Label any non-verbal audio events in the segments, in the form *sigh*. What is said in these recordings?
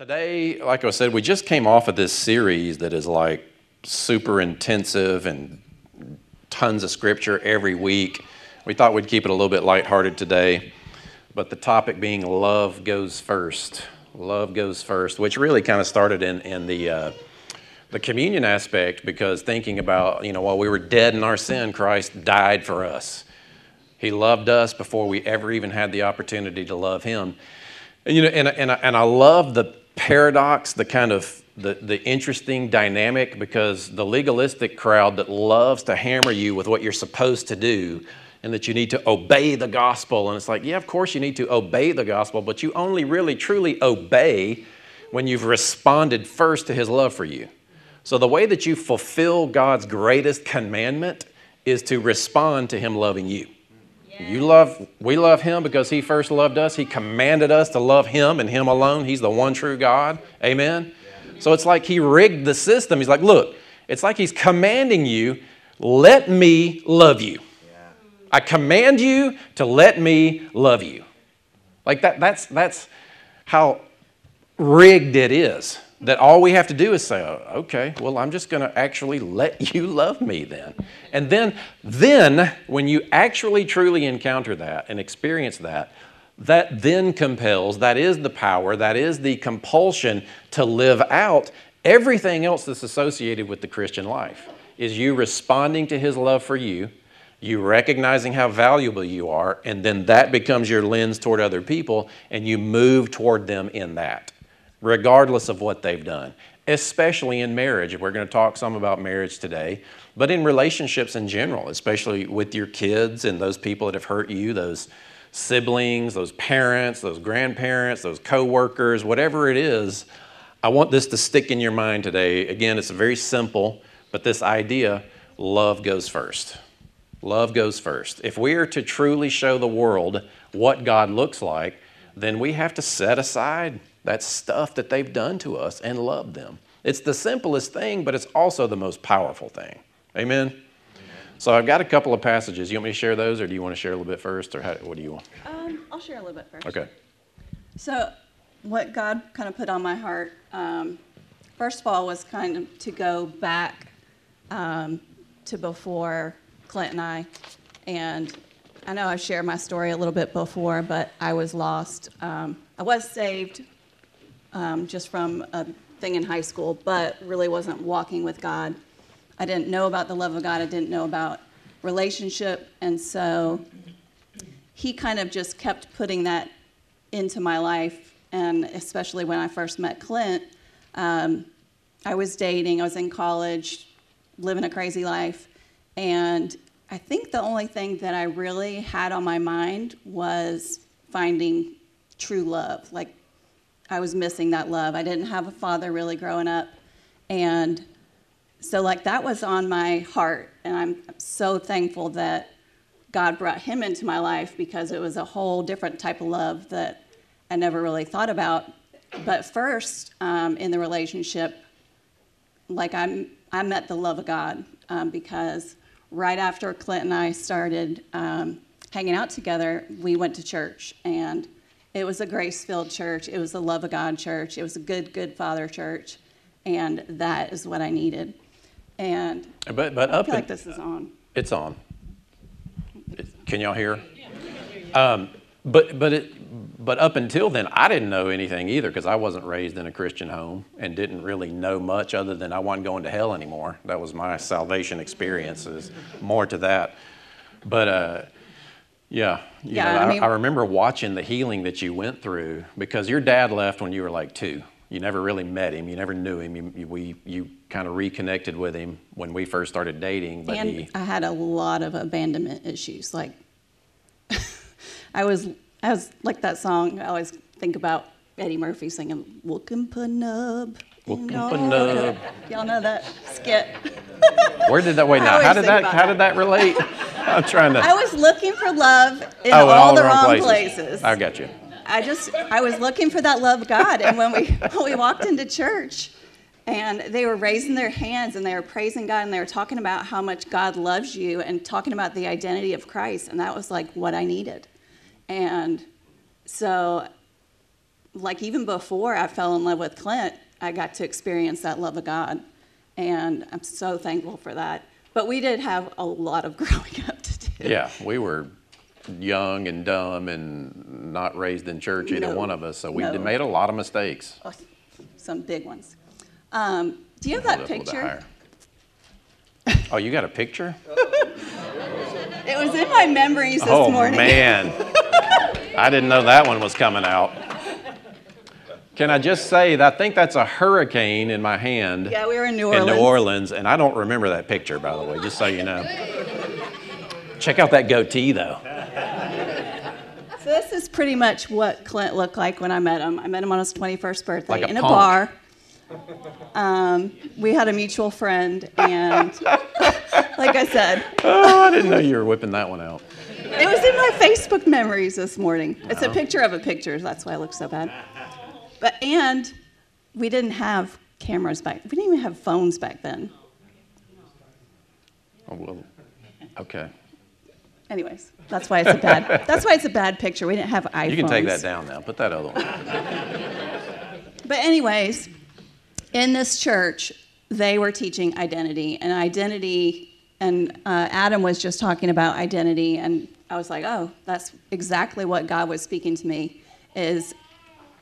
Today, like I said, we just came off of this series that is like super intensive and tons of scripture every week. We thought we'd keep it a little bit lighthearted today, but the topic being love goes first. Love goes first, which really kind of started in, in the, uh, the communion aspect because thinking about, you know, while we were dead in our sin, Christ died for us. He loved us before we ever even had the opportunity to love Him. And, you know, and, and, and I love the paradox, the kind of the, the interesting dynamic, because the legalistic crowd that loves to hammer you with what you're supposed to do and that you need to obey the gospel. And it's like, yeah, of course you need to obey the gospel, but you only really truly obey when you've responded first to his love for you. So the way that you fulfill God's greatest commandment is to respond to him loving you. You love, we love him because he first loved us. He commanded us to love him and him alone. He's the one true God. Amen. So it's like he rigged the system. He's like, look, it's like he's commanding you, let me love you. I command you to let me love you. Like that, that's, that's how rigged it is that all we have to do is say, oh, okay, well, I'm just going to actually let *laughs* you love me then. And then, then when you actually truly encounter that and experience that, that then compels, that is the power, that is the compulsion to live out everything else that's associated with the Christian life. Is you responding to his love for you, you recognizing how valuable you are, and then that becomes your lens toward other people, and you move toward them in that regardless of what they've done, especially in marriage. We're going to talk some about marriage today, but in relationships in general, especially with your kids and those people that have hurt you, those siblings, those parents, those grandparents, those coworkers, whatever it is. I want this to stick in your mind today. Again, it's very simple, but this idea love goes first. Love goes first. If we are to truly show the world what God looks like, then we have to set aside that stuff that they've done to us and love them. It's the simplest thing, but it's also the most powerful thing. Amen? Amen. So I've got a couple of passages. You want me to share those, or do you want to share a little bit first, or how, what do you want? Um, I'll share a little bit first. Okay. So, what God kind of put on my heart, um, first of all, was kind of to go back um, to before Clint and I, and I know I've shared my story a little bit before, but I was lost. Um, I was saved um, just from a thing in high school, but really wasn't walking with God. I didn't know about the love of God. I didn't know about relationship, and so he kind of just kept putting that into my life. And especially when I first met Clint, um, I was dating. I was in college, living a crazy life, and I think the only thing that I really had on my mind was finding true love, like I was missing that love. I didn't have a father really growing up. And so, like, that was on my heart. And I'm so thankful that God brought him into my life because it was a whole different type of love that I never really thought about. But first, um, in the relationship, like, I'm, I met the love of God um, because right after Clint and I started um, hanging out together, we went to church. And it was a grace filled church. It was a love of God church. It was a good, good Father church. And that is what I needed. And but, but up I feel like this is on. It's on. Can y'all hear? Um, but but it, but up until then, I didn't know anything either because I wasn't raised in a Christian home and didn't really know much other than I wasn't going to hell anymore. That was my salvation experiences. More to that, but uh, yeah, yeah. Know, I, mean, I, I remember watching the healing that you went through because your dad left when you were like two. You never really met him. You never knew him. You, you we you kind of reconnected with him when we first started dating. But and he, I had a lot of abandonment issues. Like *laughs* I was, I was like that song. I always think about Eddie Murphy singing "Looking Penub." Uh, Penub. Y'all know that skit. Where did that wait now? How did that, that how did that relate? *laughs* I'm trying to. I was looking for love in oh, all, all, the wrong, wrong places. places. I got you. I just I was looking for that love of God, and when we *laughs* when we walked into church, and they were raising their hands and they were praising God and they were talking about how much God loves you and talking about the identity of Christ, and that was like what I needed, and so like even before I fell in love with Clint, I got to experience that love of God. And I'm so thankful for that. But we did have a lot of *laughs* growing up to do. Yeah, we were young and dumb and not raised in church, either No, one of us. So we no. made a lot of mistakes. Oh, Some big ones. Um, do you have that up a little bit picture? Oh, you got a picture? *laughs* It was in my memories this oh morning. man, *laughs* I didn't know that one was coming out. Can I just say that I think that's a hurricane in my hand Yeah, we were in New in Orleans. New Orleans, and I don't remember that picture, by the way, just so you know. Check out that goatee, though. So this is pretty much what Clint looked like when I met him. I met him on his 21st birthday Like a in a punk. bar. Um, we had a mutual friend, and *laughs* like I said, Oh, I didn't know you were whipping that one out. it was in my Facebook memories this morning. It's a picture of a picture. That's why I look so bad. But and we didn't have cameras back. We didn't even have phones back then. Oh, well, okay. Anyways, that's why it's a bad. *laughs* That's why it's a bad picture. We didn't have iPhones. You can take that down now. Put that other one. But anyways, in this church, they were teaching identity and identity, and uh, Adam was just talking about identity, and I was like, oh, that's exactly what God was speaking to me. Is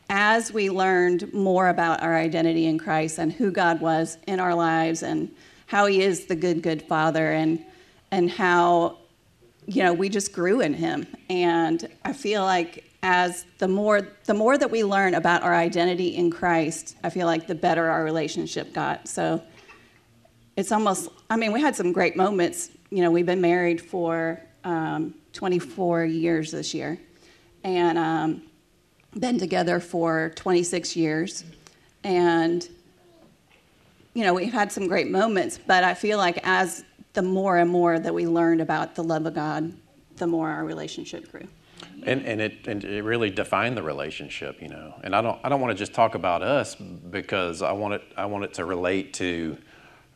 as we learned more about our identity in Christ and who God was in our lives and how He is the good, good Father, and and how you know we just grew in him. And i feel like as the more the more that we learn about our identity in christ i feel like the better our relationship got. So it's almost i mean we had some great moments. You know we've been married for um, 24 years this year. And um, been together for 26 years and you know, we've had some great moments, but I feel like as the more and more that we learned about the love of God, the more our relationship grew. And, and, it, and it really defined the relationship, you know. And I don't, I don't want to just talk about us because I want, it, I want it to relate to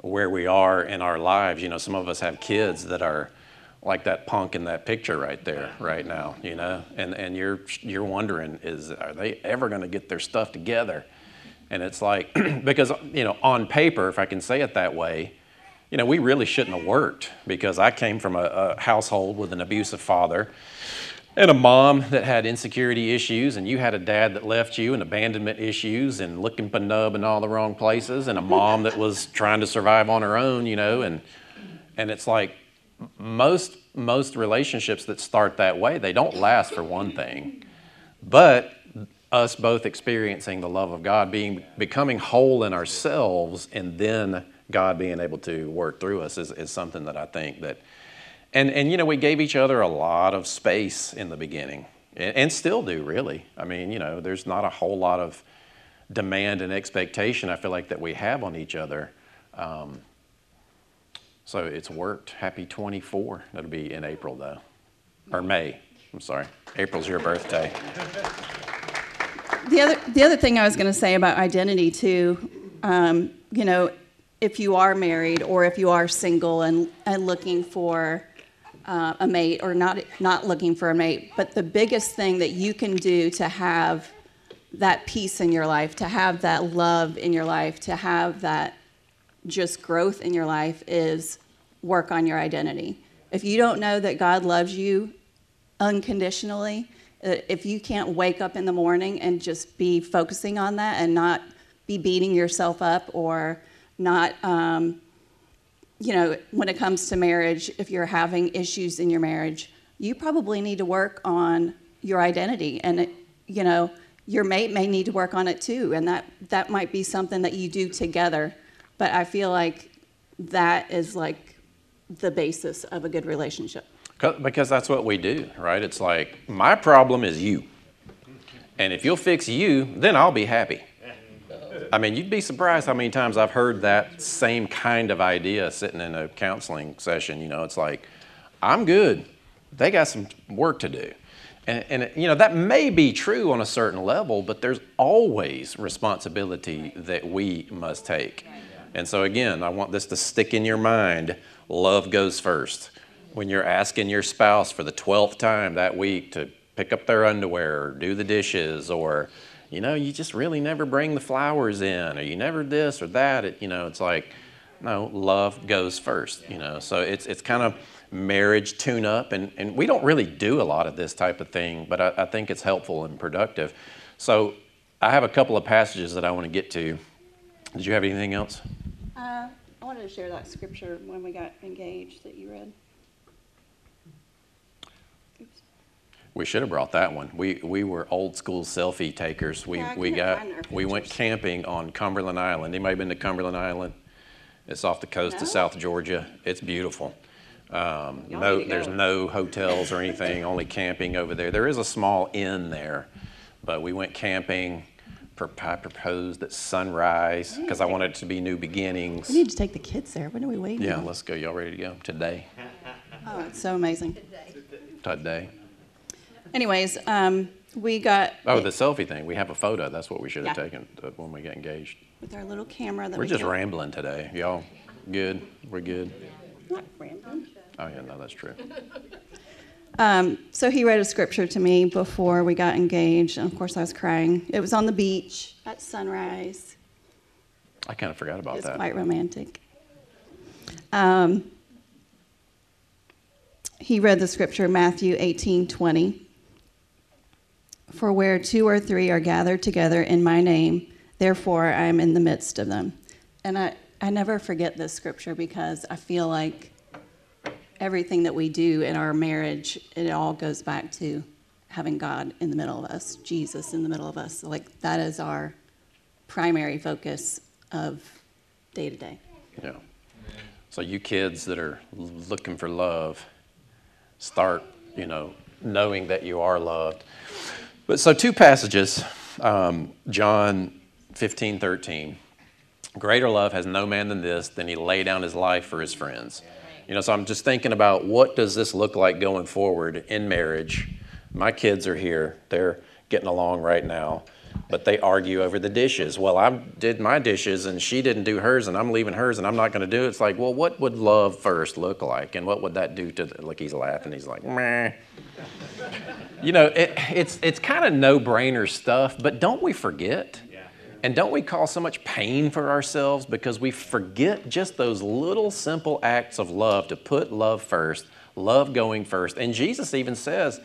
where we are in our lives. You know, some of us have kids that are like that punk in that picture right there, right now, you know. And, and you're, you're wondering, is, are they ever going to get their stuff together? And it's like, *clears throat* because, you know, on paper, if I can say it that way, you know, we really shouldn't have worked because I came from a, a household with an abusive father and a mom that had insecurity issues, and you had a dad that left you and abandonment issues and looking nub in all the wrong places, and a mom that was trying to survive on her own, you know, and and it's like most most relationships that start that way, they don't last for one thing. But us both experiencing the love of God, being becoming whole in ourselves, and then God being able to work through us is, is something that I think that and and you know we gave each other a lot of space in the beginning and, and still do really i mean you know there's not a whole lot of demand and expectation i feel like that we have on each other um, so it's worked. Happy 24 that'll be in april though. Or may. I'm sorry. April's your birthday. The other, the other thing I was going to say about identity too, um, you know, if you are married or if you are single and, and looking for uh, a mate or not not looking for a mate, but the biggest thing that you can do to have that peace in your life, to have that love in your life, to have that just growth in your life is work on your identity. If you don't know that God loves you unconditionally, uh, if you can't wake up in the morning and just be focusing on that and not be beating yourself up or not, um, you know, when it comes to marriage, if you're having issues in your marriage, you probably need to work on your identity. And, it, you know, your mate may need to work on it too. And that, that might be something that you do together. But I feel like that is like the basis of a good relationship. because that's what we do right it's like my problem is you and if you'll fix you then i'll be happy I mean, you'd be surprised how many times I've heard that same kind of idea sitting in a counseling session. You know, it's like, I'm good. They got some work to do. And, and you know, that may be true on a certain level, but there's always responsibility that we must take. And so, again, I want this to stick in your mind love goes first. When you're asking your spouse for the 12th time that week to pick up their underwear or do the dishes or you know, you just really never bring the flowers in, or you never this or that. It, you know, it's like, no, love goes first, you know. So it's, it's kind of marriage tune up, and, and we don't really do a lot of this type of thing, but I, I think it's helpful and productive. So I have a couple of passages that I want to get to. Did you have anything else? Uh, I wanted to share that scripture when we got engaged that you read. Oops. We should have brought that one. We, we were old school selfie takers. We, Yeah, we got we went camping on Cumberland Island. Anybody been to Cumberland Island? It's off the coast No? of South Georgia. It's beautiful. Um, no, there's no hotels or *laughs* anything. only camping over there. There is a small inn there, but we went camping. I proposed that sunrise because I wanted it to be new beginnings. We need to take the kids there. When are we waiting? Yeah, let's go. Y'all ready to go today? Oh, it's so amazing. Today. Today. Anyways, um, we got Oh, the selfie thing. We have a photo. That's what we should have Yeah. taken uh, when we got engaged. with our little camera that We're we just rambling today. Y'all good? We're good? Not rambling. Oh, yeah, no, that's true. *laughs* Um, so he read a scripture to me before we got engaged, and of course I was crying. It was on the beach at sunrise. I kind of forgot about that. quite romantic. Um, he read the scripture Matthew 18 20. For where two or three are gathered together in my name, therefore I am in the midst of them. And I, I never forget this scripture because I feel like everything that we do in our marriage, it all goes back to having God in the middle of us, Jesus in the middle of us. Like that is our primary focus of day to day. Yeah. So you kids that are looking for love, start, you know, knowing that you are loved. But so two passages, um, John 15, 13. Greater love has no man than this, than he lay down his life for his friends. You know, so I'm just thinking about what does this look like going forward in marriage. My kids are here; they're getting along right now, but they argue over the dishes. Well, I did my dishes and she didn't do hers, and I'm leaving hers, and I'm not going to do it. It's like, well, what would love first look like, and what would that do to? The, look, he's laughing. He's like, meh. You know, it, it's it's kind of no-brainer stuff, but don't we forget? And don't we cause so much pain for ourselves because we forget just those little simple acts of love to put love first, love going first. And Jesus even says,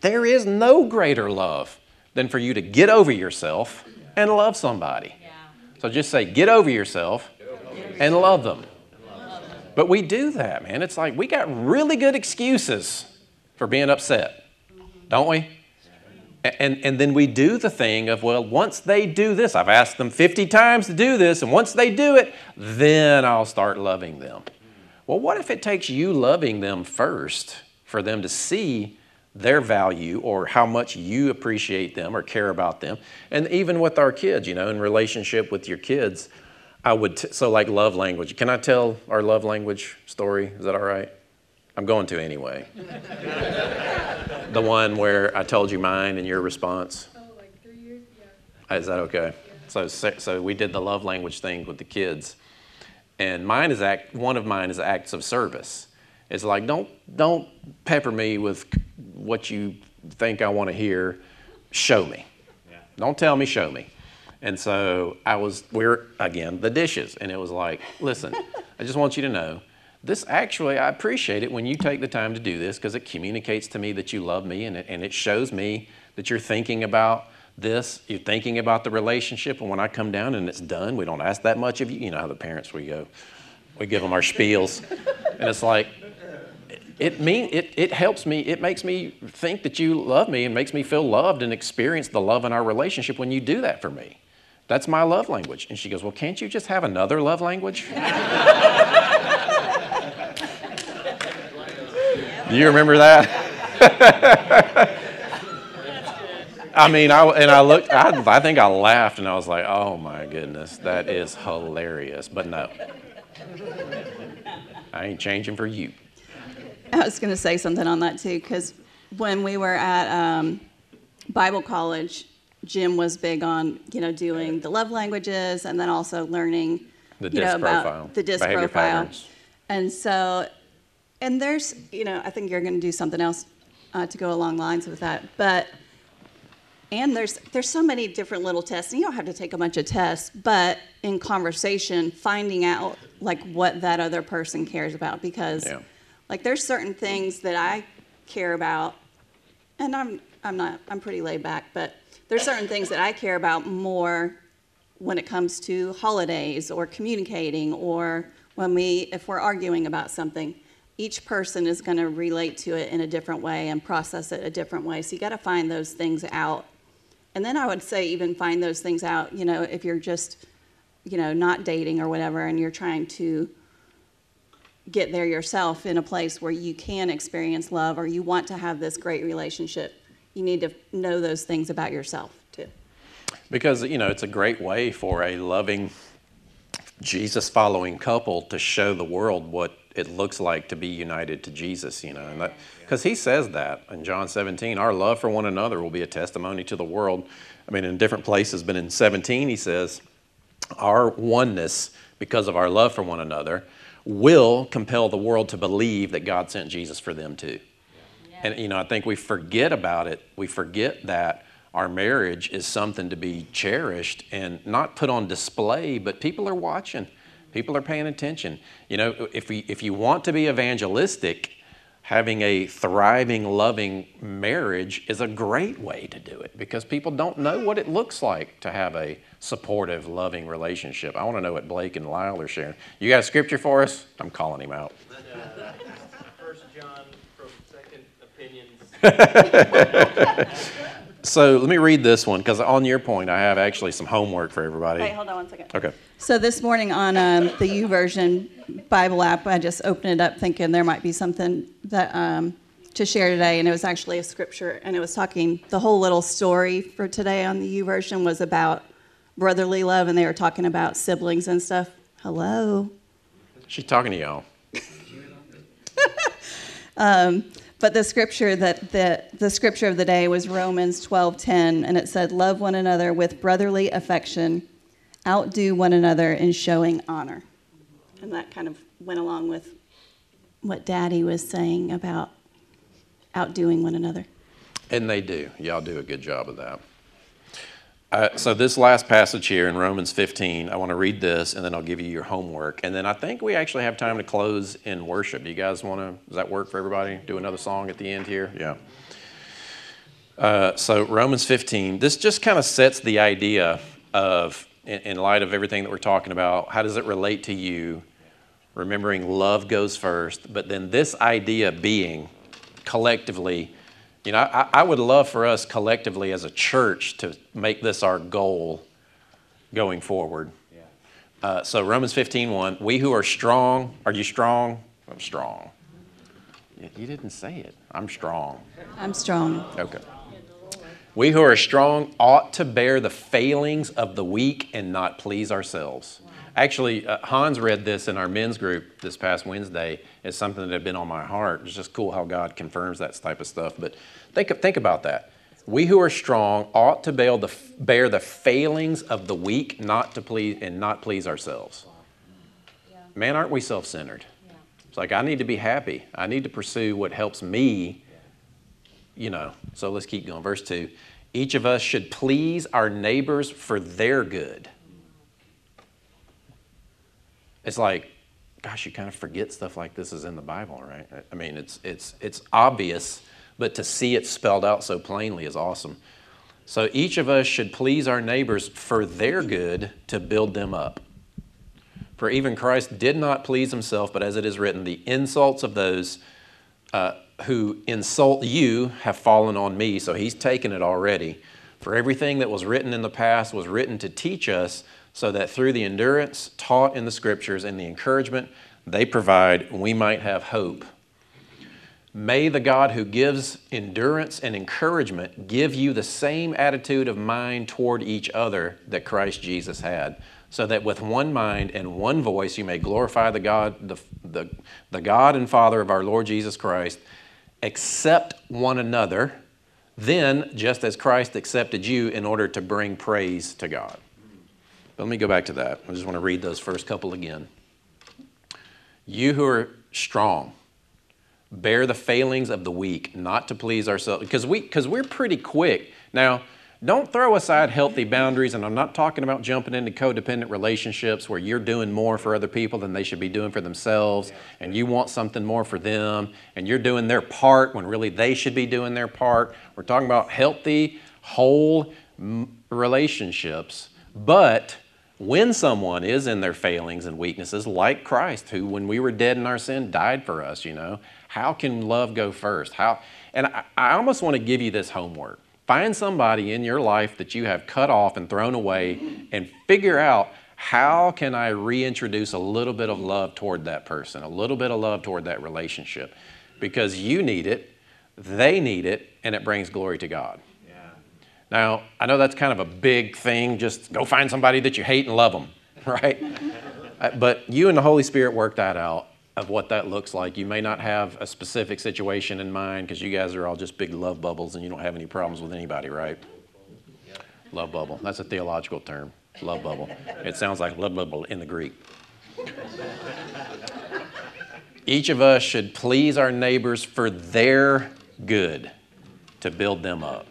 there is no greater love than for you to get over yourself and love somebody. So just say, get over yourself and love them. But we do that, man. It's like we got really good excuses for being upset, don't we? And, and then we do the thing of, well, once they do this, I've asked them 50 times to do this, and once they do it, then I'll start loving them. Well, what if it takes you loving them first for them to see their value or how much you appreciate them or care about them? And even with our kids, you know, in relationship with your kids, I would, t- so like love language. Can I tell our love language story? Is that all right? I'm going to anyway. the one where I told you mine and your response. Oh, like three years? Yeah. Is that okay? So, so we did the love language thing with the kids, and mine is act. One of mine is acts of service. It's like don't don't pepper me with what you think I want to hear. Show me. Yeah. Don't tell me. Show me. And so I was. We're again the dishes, and it was like, listen, I just want you to know. This actually, I appreciate it when you take the time to do this because it communicates to me that you love me and it, and it shows me that you're thinking about this, you're thinking about the relationship. And when I come down and it's done, we don't ask that much of you. You know how the parents we go, we give them our spiels, and it's like, it mean it, it helps me. It makes me think that you love me and makes me feel loved and experience the love in our relationship when you do that for me. That's my love language. And she goes, well, can't you just have another love language? *laughs* Do you remember that? *laughs* I mean, I, and I looked, I, I think I laughed and I was like, oh my goodness, that is hilarious. But no, I ain't changing for you. I was going to say something on that too, because when we were at um, Bible college, Jim was big on you know doing the love languages and then also learning The you know disc about the disc profile. patterns. And so, and there's you know I think you're going to do something else uh, to go along lines with that, but and there's there's so many different little tests and you don't have to take a bunch of tests but in conversation finding out like what that other person cares about because Yeah. like there's certain things that i care about and i'm i'm not i'm pretty laid back but there's certain things that i care about more when it comes to holidays or communicating or when we if we're arguing about something each person is going to relate to it in a different way and process it a different way. So you got to find those things out. And then i would say even find those things out you know if you're just you know not dating or whatever and you're trying to get there yourself in a place where you can experience love or you want to have this great relationship you need to know those things about yourself too. Because, you know, it's a great way for a loving, Jesus following couple to show the world what it looks like to be united to Jesus, you know. And that because he says that in John 17, our love for one another will be a testimony to the world. I mean, in different places, but in 17 he says, our oneness because of our love for one another will compel the world to believe that God sent Jesus for them too. And you know, I think we forget about it. We forget that our marriage is something to be cherished and not put on display, but people are watching. People are paying attention. You know, if we if you want to be evangelistic, having a thriving, loving marriage is a great way to do it because people don't know what it looks like to have a supportive, loving relationship. I want to know what Blake and Lyle are sharing. You got a scripture for us? I'm calling him out. First John from Second Opinions. *laughs* So let me read this one because on your point, I have actually some homework for everybody. wait hold on one second Okay. So this morning on um, the version Bible app, I just opened it up thinking there might be something that um, to share today, and it was actually a scripture, and it was talking. The whole little story for today on the YouVersion was about brotherly love, and they were talking about siblings and stuff. Hello. She's talking to y'all. *laughs* But the scripture that the, the scripture of the day was Romans 12:10 and it said love one another with brotherly affection outdo one another in showing honor. And that kind of went along with what daddy was saying about outdoing one another. And they do. Y'all do a good job of that. Uh, so, this last passage here in Romans 15, I want to read this and then I'll give you your homework. And then I think we actually have time to close in worship. You guys want to, does that work for everybody? Do another song at the end here? Yeah. Uh, so, Romans 15, this just kind of sets the idea of, in, in light of everything that we're talking about, how does it relate to you? Remembering love goes first, but then this idea being collectively, you know, I, I would love for us collectively as a church to make this our goal going forward. Uh, so Romans 15, 1, we who are strong, are you strong? I'm strong. You you didn't say it. I'm strong. I'm strong. Okay. We who are strong ought to bear the failings of the weak and not please ourselves. Actually, uh, Hans read this in our men's group this past Wednesday. It's something that had been on my heart. It's just cool how God confirms that type of stuff. But think, think about that. We who are strong ought to bear the, bear the failings of the weak, not to please and not please ourselves. Man, aren't we self-centered? It's like I need to be happy. I need to pursue what helps me you know, so let's keep going. Verse 2 Each of us should please our neighbors for their good. It's like, gosh, you kind of forget stuff like this is in the Bible, right? I mean, it's, it's, it's obvious, but to see it spelled out so plainly is awesome. So each of us should please our neighbors for their good to build them up. For even Christ did not please himself, but as it is written, the insults of those uh, who insult you have fallen on me. So he's taken it already. For everything that was written in the past was written to teach us, so that through the endurance taught in the scriptures and the encouragement they provide, we might have hope. May the God who gives endurance and encouragement give you the same attitude of mind toward each other that Christ Jesus had, so that with one mind and one voice you may glorify the God, the, the, the God and Father of our Lord Jesus Christ, accept one another, then just as Christ accepted you in order to bring praise to God. But let me go back to that. I just want to read those first couple again. You who are strong, bear the failings of the weak, not to please ourselves. Because we, because we're pretty quick. Now, Don't throw aside healthy boundaries, and I'm not talking about jumping into codependent relationships where you're doing more for other people than they should be doing for themselves, and you want something more for them, and you're doing their part when really they should be doing their part. We're talking about healthy, whole relationships, but when someone is in their failings and weaknesses, like Christ, who, when we were dead in our sin, died for us, you know, how can love go first? How, and I, I almost want to give you this homework. Find somebody in your life that you have cut off and thrown away and figure out how can I reintroduce a little bit of love toward that person, a little bit of love toward that relationship? Because you need it, they need it, and it brings glory to God. Now, I know that's kind of a big thing, just go find somebody that you hate and love them, *laughs* right? Uh, but you and the Holy Spirit work that out of what that looks like. You may not have a specific situation in mind because you guys are all just big love bubbles and you don't have any problems with anybody, right? Love bubble. That's a theological term. Love bubble. It sounds like love bubble in the Greek. Each of us should please our neighbors for their good to build them up,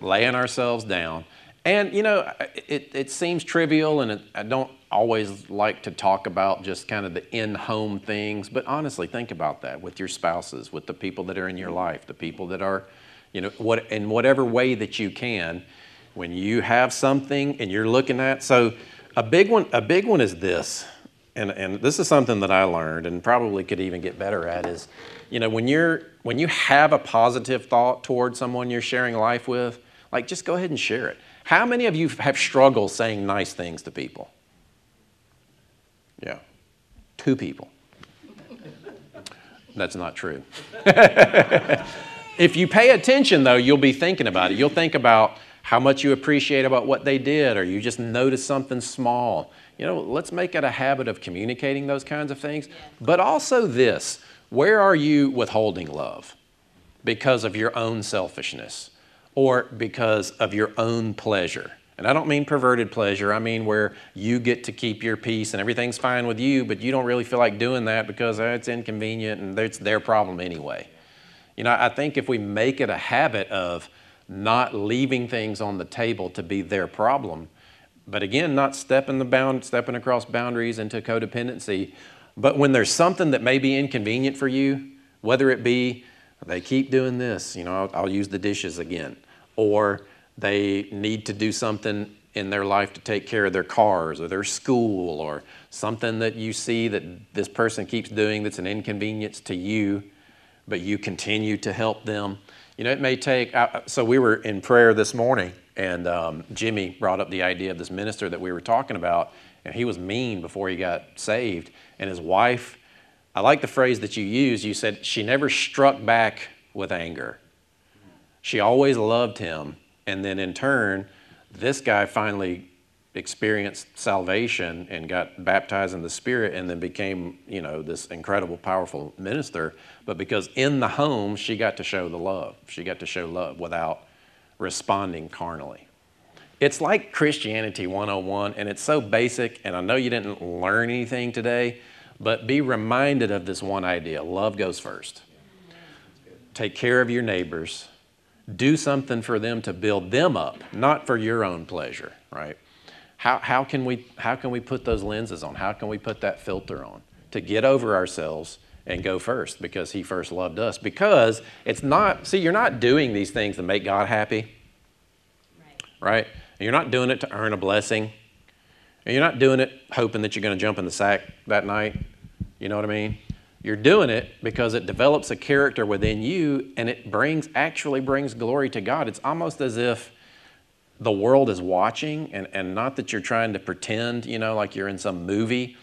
laying ourselves down. And, you know, it, it seems trivial, and it, I don't always like to talk about just kind of the in home things, but honestly, think about that with your spouses, with the people that are in your life, the people that are, you know, what, in whatever way that you can. When you have something and you're looking at, so a big one, a big one is this, and, and this is something that I learned and probably could even get better at is, you know, when you're when you have a positive thought toward someone you're sharing life with, like just go ahead and share it. How many of you have struggled saying nice things to people? Yeah. Two people. That's not true. *laughs* if you pay attention, though, you'll be thinking about it. You'll think about how much you appreciate about what they did, or you just notice something small. You know, let's make it a habit of communicating those kinds of things. But also, this where are you withholding love? Because of your own selfishness or because of your own pleasure? And I don't mean perverted pleasure. I mean where you get to keep your peace and everything's fine with you, but you don't really feel like doing that because uh, it's inconvenient and it's their problem anyway. You know, I think if we make it a habit of not leaving things on the table to be their problem, but again, not stepping the bound, stepping across boundaries into codependency. But when there's something that may be inconvenient for you, whether it be they keep doing this, you know, I'll, I'll use the dishes again, or they need to do something in their life to take care of their cars or their school or something that you see that this person keeps doing that's an inconvenience to you, but you continue to help them. You know, it may take, so we were in prayer this morning and um, Jimmy brought up the idea of this minister that we were talking about, and he was mean before he got saved. And his wife, I like the phrase that you used. You said she never struck back with anger. She always loved him and then in turn, this guy finally experienced salvation and got baptized in the Spirit and then became, you know, this incredible, powerful minister. But because in the home, she got to show the love. She got to show love without responding carnally. It's like Christianity 101, and it's so basic, and I know you didn't learn anything today, but be reminded of this one idea love goes first. Take care of your neighbors do something for them to build them up, not for your own pleasure, right? How, how, can we, how can we put those lenses on? How can we put that filter on to get over ourselves and go first because He first loved us? Because it's not, see, you're not doing these things to make God happy, right? right? You're not doing it to earn a blessing. And you're not doing it hoping that you're going to jump in the sack that night. You know what I mean? You're doing it because it develops a character within you and it brings actually brings glory to God. It's almost as if the world is watching and, and not that you're trying to pretend, you know, like you're in some movie,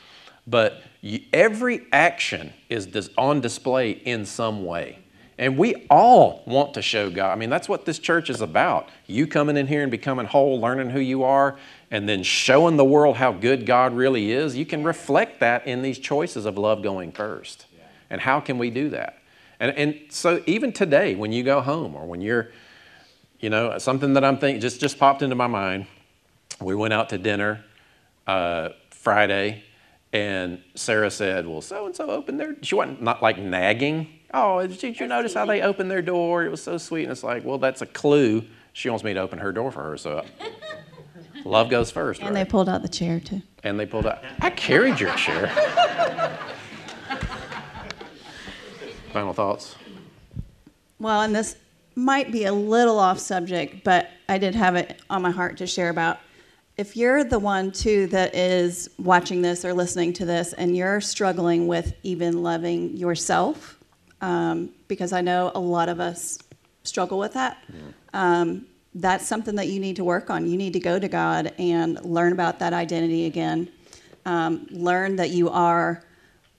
but you, every action is dis, on display in some way. And we all want to show God. I mean, that's what this church is about. You coming in here and becoming whole, learning who you are, and then showing the world how good God really is. You can reflect that in these choices of love going first. And how can we do that? And, and so even today, when you go home or when you're, you know, something that I'm thinking just, just popped into my mind. We went out to dinner uh, Friday, and Sara said, Well, so and so opened their She wasn't not like nagging. Oh, did you notice how they opened their door? It was so sweet. And it's like, Well, that's a clue She wants me to open her door for her, so *laughs* love goes first. And they pulled out the chair too. and they pulled out. I carried your chair. *laughs* Final thoughts? Well, and this might be a little off subject, but I did have it on my heart to share about. If you're the one too that is watching this or listening to this and you're struggling with even loving yourself, um, because I know a lot of us struggle with that, um, that's something that you need to work on. You need to go to God and learn about that identity again. Um, learn that you are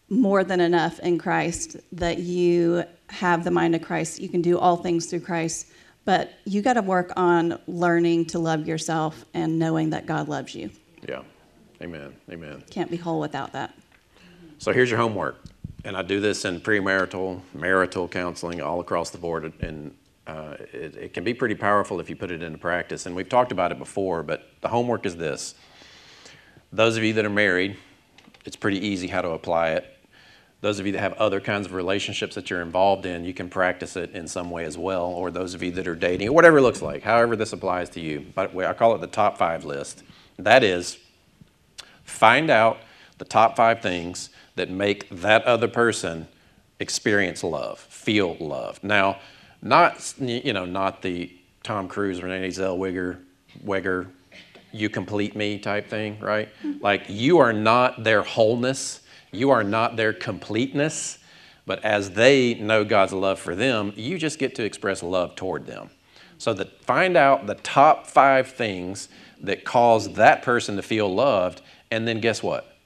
more than enough in Christ, that you have the mind of Christ. You can do all things through Christ, but you got to work on learning to love yourself and knowing that God loves you. Yeah. Amen. Amen. Can't be whole without that. So here's your homework. And I do this in premarital, marital counseling all across the board. And uh, it, it can be pretty powerful if you put it into practice. And we've talked about it before, but the homework is this. Those of you that are married, it's pretty easy how to apply it. Those of you that have other kinds of relationships that you're involved in, you can practice it in some way as well. Or those of you that are dating, or whatever it looks like, however this applies to you. But I call it the top five list. That is, find out the top five things that make that other person experience love, feel love. Now, not you know, not the Tom Cruise, Renee Zellweger, Weger, you complete me type thing, right? Mm-hmm. Like you are not their wholeness, you are not their completeness, but as they know God's love for them, you just get to express love toward them. So that find out the top five things that cause that person to feel loved, and then guess what?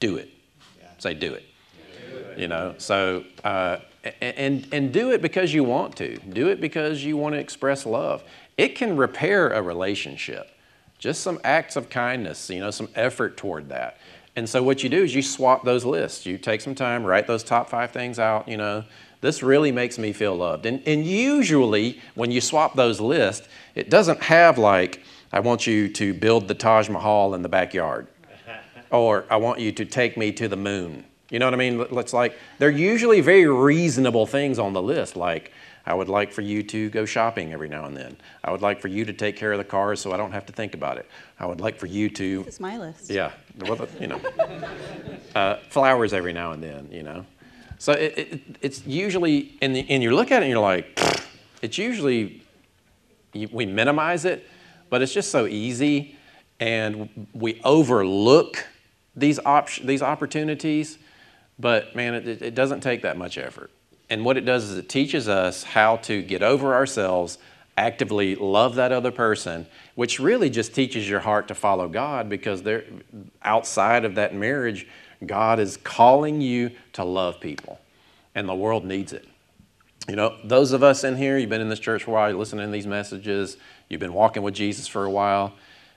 Do it. Say, do it. You know, so uh, and and do it because you want to. Do it because you want to express love. It can repair a relationship. Just some acts of kindness, you know, some effort toward that. And so what you do is you swap those lists. You take some time, write those top five things out, you know. This really makes me feel loved. And, and usually, when you swap those lists, it doesn't have like, I want you to build the Taj Mahal in the backyard, or I want you to take me to the moon. You know what I mean? It's like, they're usually very reasonable things on the list, like, I would like for you to go shopping every now and then. I would like for you to take care of the cars so I don't have to think about it. I would like for you to. This is my list. Yeah, well, you know, uh, flowers every now and then, you know. So it, it, it's usually, and, the, and you look at it and you're like, it's usually, we minimize it, but it's just so easy, and we overlook these, op- these opportunities, but man, it, it doesn't take that much effort. And what it does is it teaches us how to get over ourselves, actively love that other person, which really just teaches your heart to follow God because they're outside of that marriage, God is calling you to love people. And the world needs it. You know, those of us in here, you've been in this church for a while, you're listening to these messages, you've been walking with Jesus for a while,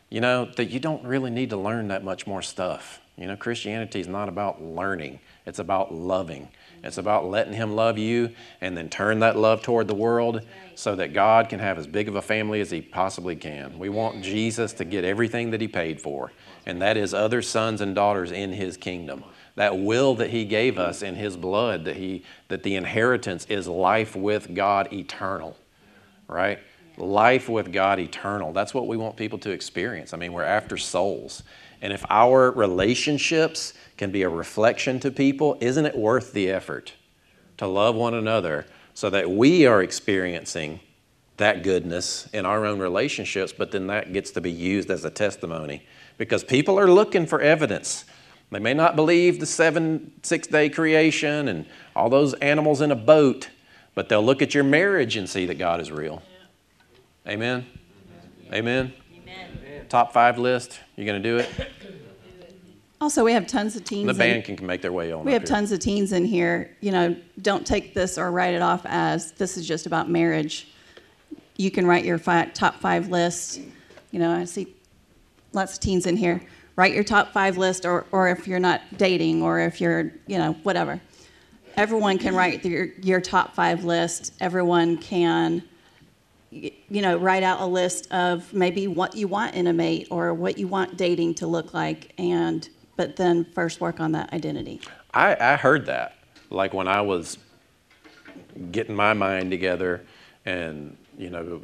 you know, that you don't really need to learn that much more stuff. You know, Christianity is not about learning, it's about loving. It's about letting Him love you and then turn that love toward the world so that God can have as big of a family as He possibly can. We want Jesus to get everything that He paid for, and that is other sons and daughters in His kingdom. That will that He gave us in His blood, that, he, that the inheritance is life with God eternal, right? Life with God eternal. That's what we want people to experience. I mean, we're after souls. And if our relationships can be a reflection to people, isn't it worth the effort to love one another so that we are experiencing that goodness in our own relationships, but then that gets to be used as a testimony? Because people are looking for evidence. They may not believe the seven, six day creation and all those animals in a boat, but they'll look at your marriage and see that God is real. Amen? Amen? Amen. Top five list. You to do it? Also, we have tons of teens. The in- band can make their way on. We up have here. tons of teens in here. You know, don't take this or write it off as this is just about marriage. You can write your fi- top five list. You know, I see lots of teens in here. Write your top five list, or, or if you're not dating, or if you're, you know, whatever. Everyone can write your, your top five list. Everyone can, you know, write out a list of maybe what you want in a mate or what you want dating to look like, and but then first work on that identity. I, I heard that. Like when I was getting my mind together and, you know,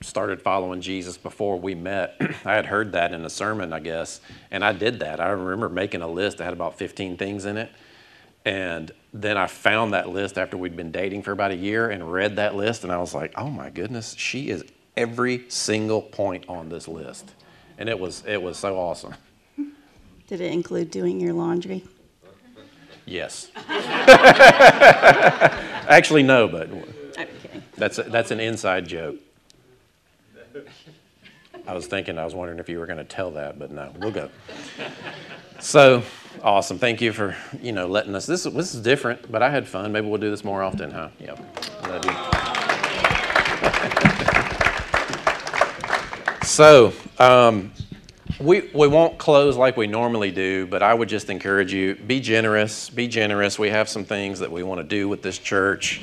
started following Jesus before we met. *clears throat* I had heard that in a sermon, I guess, and I did that. I remember making a list that had about 15 things in it. And then I found that list after we'd been dating for about a year and read that list, and I was like, oh my goodness, she is every single point on this list. And it was, it was so awesome. Did it include doing your laundry? Yes. *laughs* Actually, no, but that's, that's an inside joke. I was thinking, I was wondering if you were going to tell that, but no, we'll go. So awesome. Thank you for, you know, letting us. This, this is different, but I had fun. Maybe we'll do this more often, huh? Yep. *laughs* So, um, we, we won't close like we normally do, but I would just encourage you be generous. Be generous. We have some things that we want to do with this church,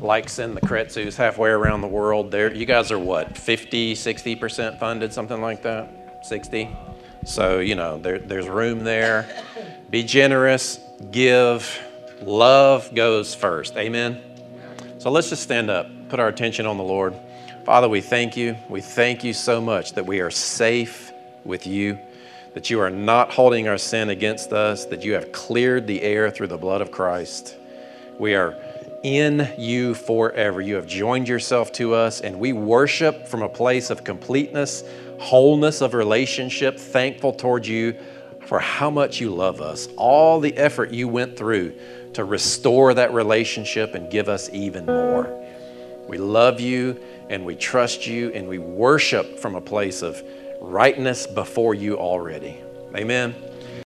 like send the Kretzus halfway around the world. There, you guys are what, 50, 60% funded, something like that? 60? So, you know, there, there's room there. Be generous, give. Love goes first. Amen? So let's just stand up, put our attention on the Lord. Father, we thank you. We thank you so much that we are safe with you, that you are not holding our sin against us, that you have cleared the air through the blood of Christ. We are in you forever. You have joined yourself to us, and we worship from a place of completeness, wholeness of relationship, thankful towards you for how much you love us, all the effort you went through to restore that relationship and give us even more. We love you and we trust you and we worship from a place of rightness before you already. Amen.